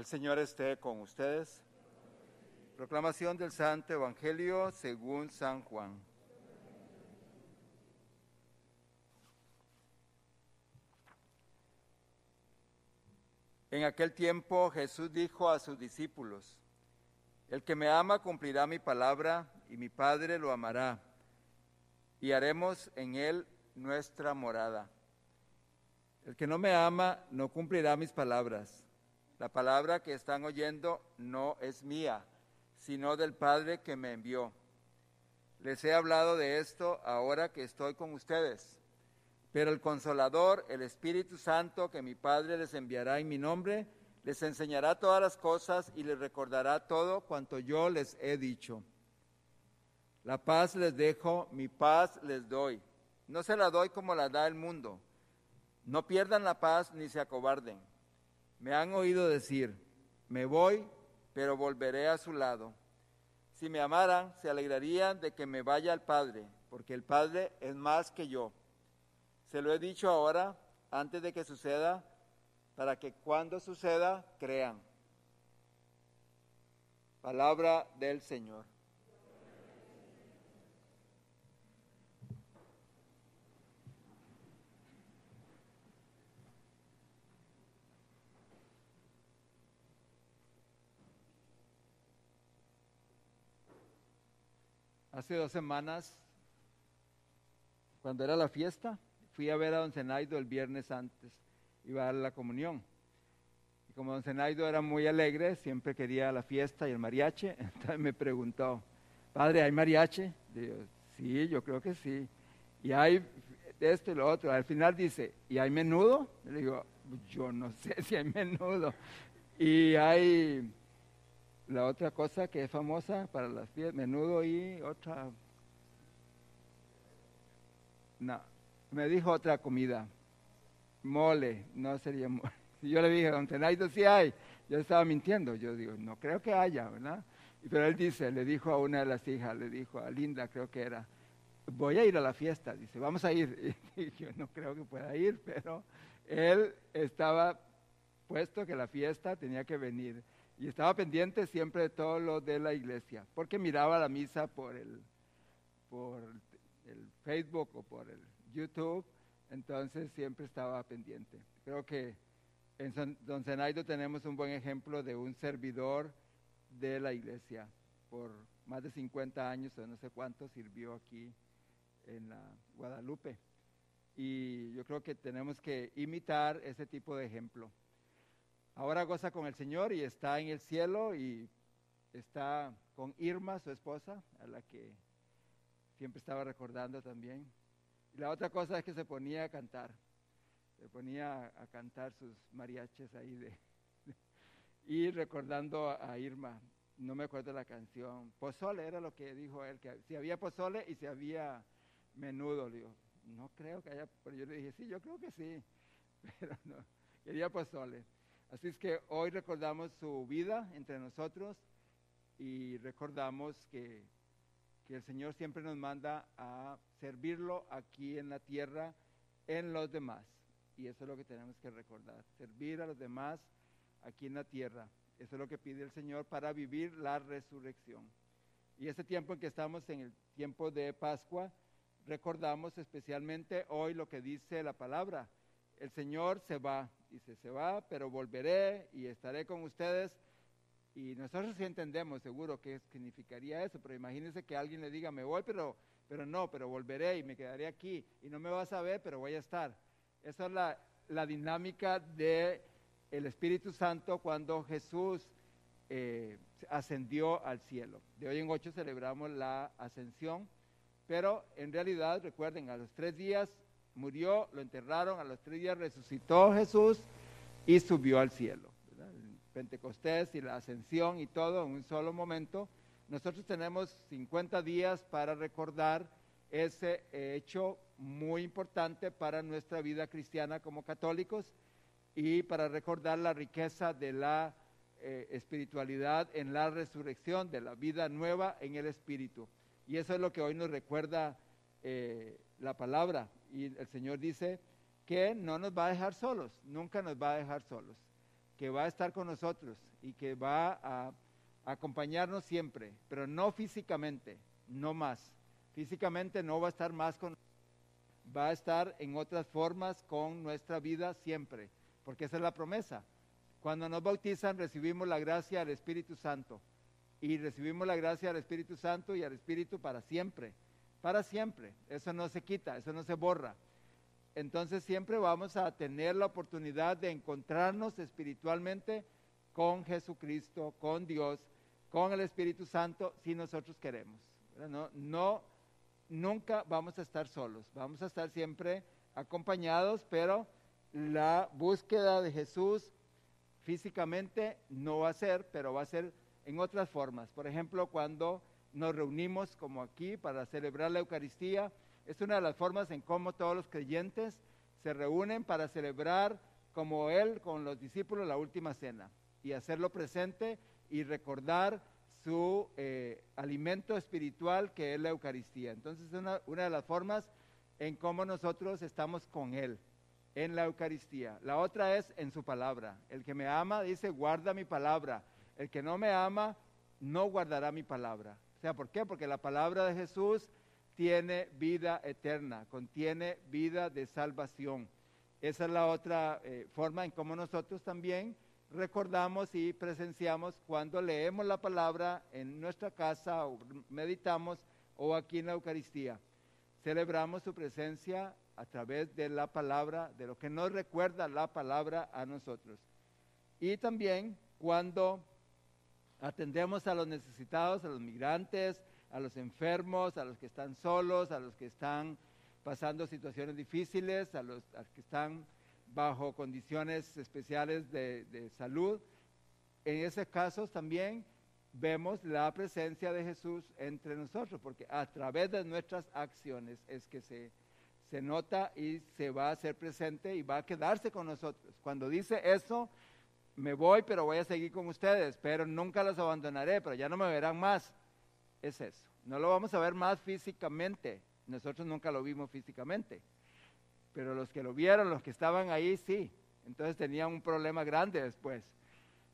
El Señor esté con ustedes. Proclamación del Santo Evangelio según San Juan. En aquel tiempo Jesús dijo a sus discípulos, El que me ama cumplirá mi palabra y mi Padre lo amará y haremos en él nuestra morada. El que no me ama no cumplirá mis palabras. La palabra que están oyendo no es mía, sino del Padre que me envió. Les he hablado de esto ahora que estoy con ustedes. Pero el consolador, el Espíritu Santo que mi Padre les enviará en mi nombre, les enseñará todas las cosas y les recordará todo cuanto yo les he dicho. La paz les dejo, mi paz les doy. No se la doy como la da el mundo. No pierdan la paz ni se acobarden. Me han oído decir, me voy, pero volveré a su lado. Si me amaran, se alegrarían de que me vaya al Padre, porque el Padre es más que yo. Se lo he dicho ahora, antes de que suceda, para que cuando suceda, crean. Palabra del Señor. Hace dos semanas, cuando era la fiesta, fui a ver a don Zenaido el viernes antes, iba a dar la comunión. Y como don Zenaido era muy alegre, siempre quería la fiesta y el mariache, entonces me preguntó, padre, ¿hay mariache? Digo, sí, yo creo que sí. Y hay esto y lo otro. Al final dice, ¿y hay menudo? Le digo, yo no sé si hay menudo. Y hay la otra cosa que es famosa para las fiestas, menudo y otra. No, me dijo otra comida, mole, no sería mole. Yo le dije, don Tenaido, sí hay. Yo estaba mintiendo, yo digo, no creo que haya, ¿verdad? Pero él dice, le dijo a una de las hijas, le dijo a Linda, creo que era, voy a ir a la fiesta, dice, vamos a ir. Y yo no creo que pueda ir, pero él estaba puesto que la fiesta tenía que venir y estaba pendiente siempre de todo lo de la iglesia, porque miraba la misa por el, por el Facebook o por el YouTube, entonces siempre estaba pendiente. Creo que en Don Zenaido tenemos un buen ejemplo de un servidor de la iglesia. Por más de 50 años o no sé cuánto sirvió aquí en la Guadalupe. Y yo creo que tenemos que imitar ese tipo de ejemplo. Ahora goza con el Señor y está en el cielo y está con Irma, su esposa, a la que siempre estaba recordando también. Y la otra cosa es que se ponía a cantar, se ponía a cantar sus mariaches ahí de, y recordando a Irma, no me acuerdo la canción, pozole era lo que dijo él, que si había pozole y si había menudo, le digo, no creo que haya, pero yo le dije, sí, yo creo que sí, pero no, quería pozole. Así es que hoy recordamos su vida entre nosotros y recordamos que, el Señor siempre nos manda a servirlo aquí en la tierra, en los demás. Y eso es lo que tenemos que recordar, servir a los demás aquí en la tierra. Eso es lo que pide el Señor para vivir la resurrección. Y ese tiempo en que estamos en el tiempo de Pascua, recordamos especialmente hoy lo que dice la palabra. El Señor se va, dice, se va, pero volveré y estaré con ustedes. Y nosotros sí entendemos seguro qué significaría eso, pero imagínense que alguien le diga, me voy, pero, pero no, pero volveré y me quedaré aquí y no me vas a ver, pero voy a estar. Esa es la, la dinámica del el Espíritu Santo cuando Jesús eh, ascendió al cielo. De hoy en ocho celebramos la ascensión, pero en realidad, recuerden, a los tres días murió, lo enterraron, a los tres días resucitó Jesús y subió al cielo. Pentecostés y la ascensión y todo en un solo momento. Nosotros tenemos 50 días para recordar ese hecho muy importante para nuestra vida cristiana como católicos y para recordar la riqueza de la eh, espiritualidad en la resurrección, de la vida nueva en el Espíritu. Y eso es lo que hoy nos recuerda eh, la palabra. Y el Señor dice que no nos va a dejar solos, nunca nos va a dejar solos, que va a estar con nosotros y que va a acompañarnos siempre, pero no físicamente, no más. Físicamente no va a estar más con va a estar en otras formas con nuestra vida siempre, porque esa es la promesa. Cuando nos bautizan recibimos la gracia del Espíritu Santo y recibimos la gracia del Espíritu Santo y al Espíritu para siempre, para siempre. Eso no se quita, eso no se borra. Entonces siempre vamos a tener la oportunidad de encontrarnos espiritualmente con Jesucristo, con Dios, con el Espíritu Santo, si nosotros queremos. No, no, nunca vamos a estar solos, vamos a estar siempre acompañados, pero la búsqueda de Jesús físicamente no va a ser, pero va a ser en otras formas. Por ejemplo, cuando nos reunimos como aquí para celebrar la Eucaristía, es una de las formas en cómo todos los creyentes se reúnen para celebrar como Él con los discípulos la última cena y hacerlo presente y recordar su eh, alimento espiritual que es la Eucaristía. Entonces es una, una de las formas en cómo nosotros estamos con Él en la Eucaristía. La otra es en su palabra. El que me ama dice, guarda mi palabra. El que no me ama, no guardará mi palabra. O sea, ¿por qué? Porque la palabra de Jesús tiene vida eterna, contiene vida de salvación. Esa es la otra eh, forma en cómo nosotros también recordamos y presenciamos cuando leemos la palabra en nuestra casa o meditamos o aquí en la Eucaristía. Celebramos su presencia a través de la palabra, de lo que nos recuerda la palabra a nosotros. Y también cuando atendemos a los necesitados, a los migrantes, a los enfermos, a los que están solos, a los que están pasando situaciones difíciles, a los, que están bajo condiciones especiales de, de salud. En ese caso también vemos la presencia de Jesús entre nosotros, porque a través de nuestras acciones es que se, se nota y se va a hacer presente y va a quedarse con nosotros. Cuando dice eso, me voy, pero voy a seguir con ustedes, pero nunca los abandonaré, pero ya no me verán más es eso. No lo vamos a ver más físicamente. Nosotros nunca lo vimos físicamente. Pero los que lo vieron, los que estaban ahí, sí. Entonces tenían un problema grande después.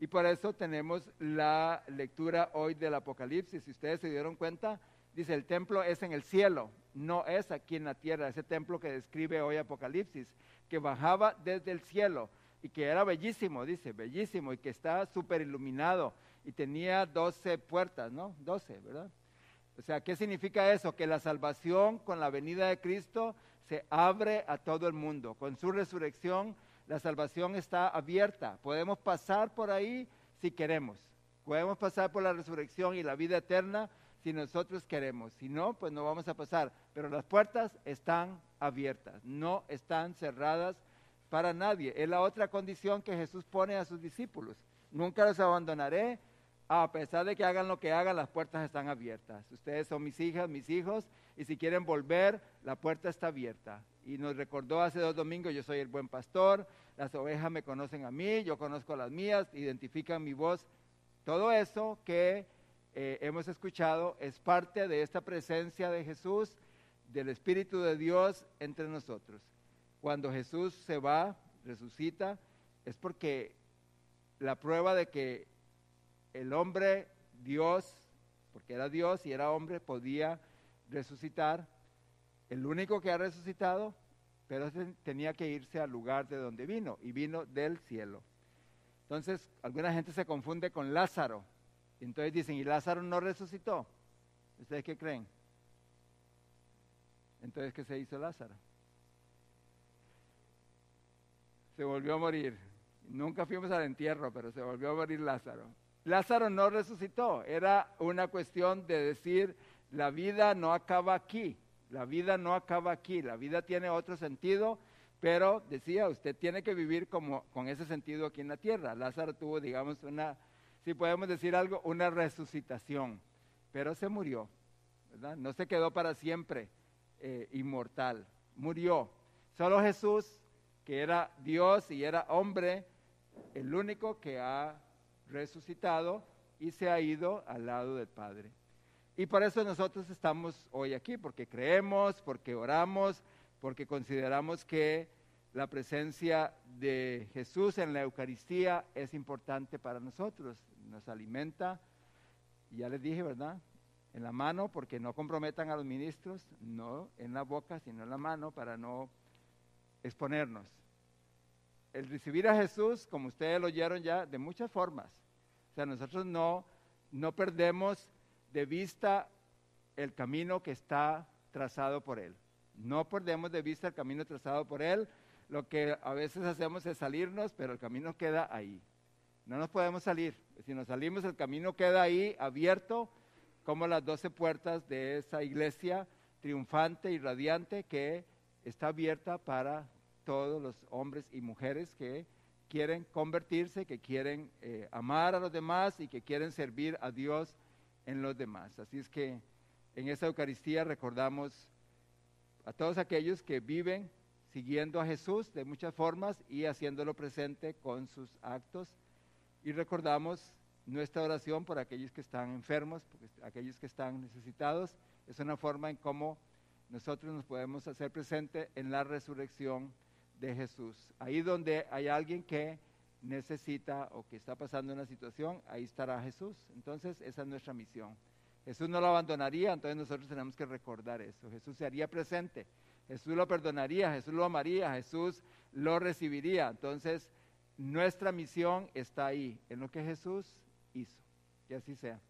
Y por eso tenemos la lectura hoy del Apocalipsis. Si ustedes se dieron cuenta, dice, el templo es en el cielo, no es aquí en la tierra. Ese templo que describe hoy Apocalipsis, que bajaba desde el cielo y que era bellísimo, dice, bellísimo, y que está súper iluminado y tenía doce puertas, ¿no? Doce, ¿verdad? O sea, ¿qué significa eso? Que la salvación con la venida de Cristo se abre a todo el mundo. Con su resurrección, la salvación está abierta. Podemos pasar por ahí si queremos. Podemos pasar por la resurrección y la vida eterna si nosotros queremos. Si no, pues no vamos a pasar. Pero las puertas están abiertas, no están cerradas para nadie. Es la otra condición que Jesús pone a sus discípulos. Nunca los abandonaré, a pesar de que hagan lo que hagan, las puertas están abiertas. Ustedes son mis hijas, mis hijos, y si quieren volver, la puerta está abierta. Y nos recordó hace dos domingos, yo soy el buen pastor, las ovejas me conocen a mí, yo conozco a las mías, identifican mi voz. Todo eso que eh, hemos escuchado es parte de esta presencia de Jesús, del Espíritu de Dios entre nosotros. Cuando Jesús se va, resucita, es porque la prueba de que el hombre, Dios, porque era Dios y era hombre, podía resucitar. El único que ha resucitado, pero tenía que irse al lugar de donde vino, y vino del cielo. Entonces, alguna gente se confunde con Lázaro. Entonces dicen, ¿y Lázaro no resucitó? ¿Ustedes qué creen? Entonces, ¿qué se hizo Lázaro? Se volvió a morir. Nunca fuimos al entierro, pero se volvió a morir Lázaro. Lázaro no resucitó, era una cuestión de decir, la vida no acaba aquí, la vida no acaba aquí, la vida tiene otro sentido, pero decía, usted tiene que vivir como, con ese sentido aquí en la tierra. Lázaro tuvo, digamos, una, si podemos decir algo, una resucitación, pero se murió. No se quedó para siempre eh, inmortal, murió. Solo Jesús, que era Dios y era hombre, el único que ha resucitado y se ha ido al lado del Padre. Y por eso nosotros estamos hoy aquí, porque creemos, porque oramos, porque consideramos que la presencia de Jesús en la Eucaristía es importante para nosotros. Nos alimenta, ya les dije, ¿verdad? En la mano, porque no comprometan a los ministros, no en la boca, sino en la mano, para no exponernos. El recibir a Jesús, como ustedes lo oyeron ya, de muchas formas. O sea, nosotros no, no perdemos de vista el camino que está trazado por Él. No perdemos de vista el camino trazado por Él lo que a veces hacemos es salirnos, pero el camino queda ahí. No nos podemos salir. Si nos salimos, el camino queda ahí abierto, como las doce puertas de esa iglesia triunfante y radiante que está abierta para todos los hombres y mujeres que quieren convertirse, que quieren eh, amar a los demás y que quieren servir a Dios en los demás. Así es que en esta Eucaristía recordamos a todos aquellos que viven siguiendo a Jesús de muchas formas y haciéndolo presente con sus actos. Y recordamos nuestra oración por aquellos que están enfermos, por aquellos que están necesitados. Es una forma en cómo nosotros nos podemos hacer presente en la resurrección de Jesús. Ahí donde hay alguien que necesita o que está pasando una situación, ahí estará Jesús. Entonces, esa es nuestra misión. Jesús no lo abandonaría, entonces nosotros tenemos que recordar eso. Jesús se haría presente Jesús lo perdonaría, Jesús lo amaría, Jesús lo recibiría. Entonces, nuestra misión está ahí, en lo que Jesús hizo. Que así sea.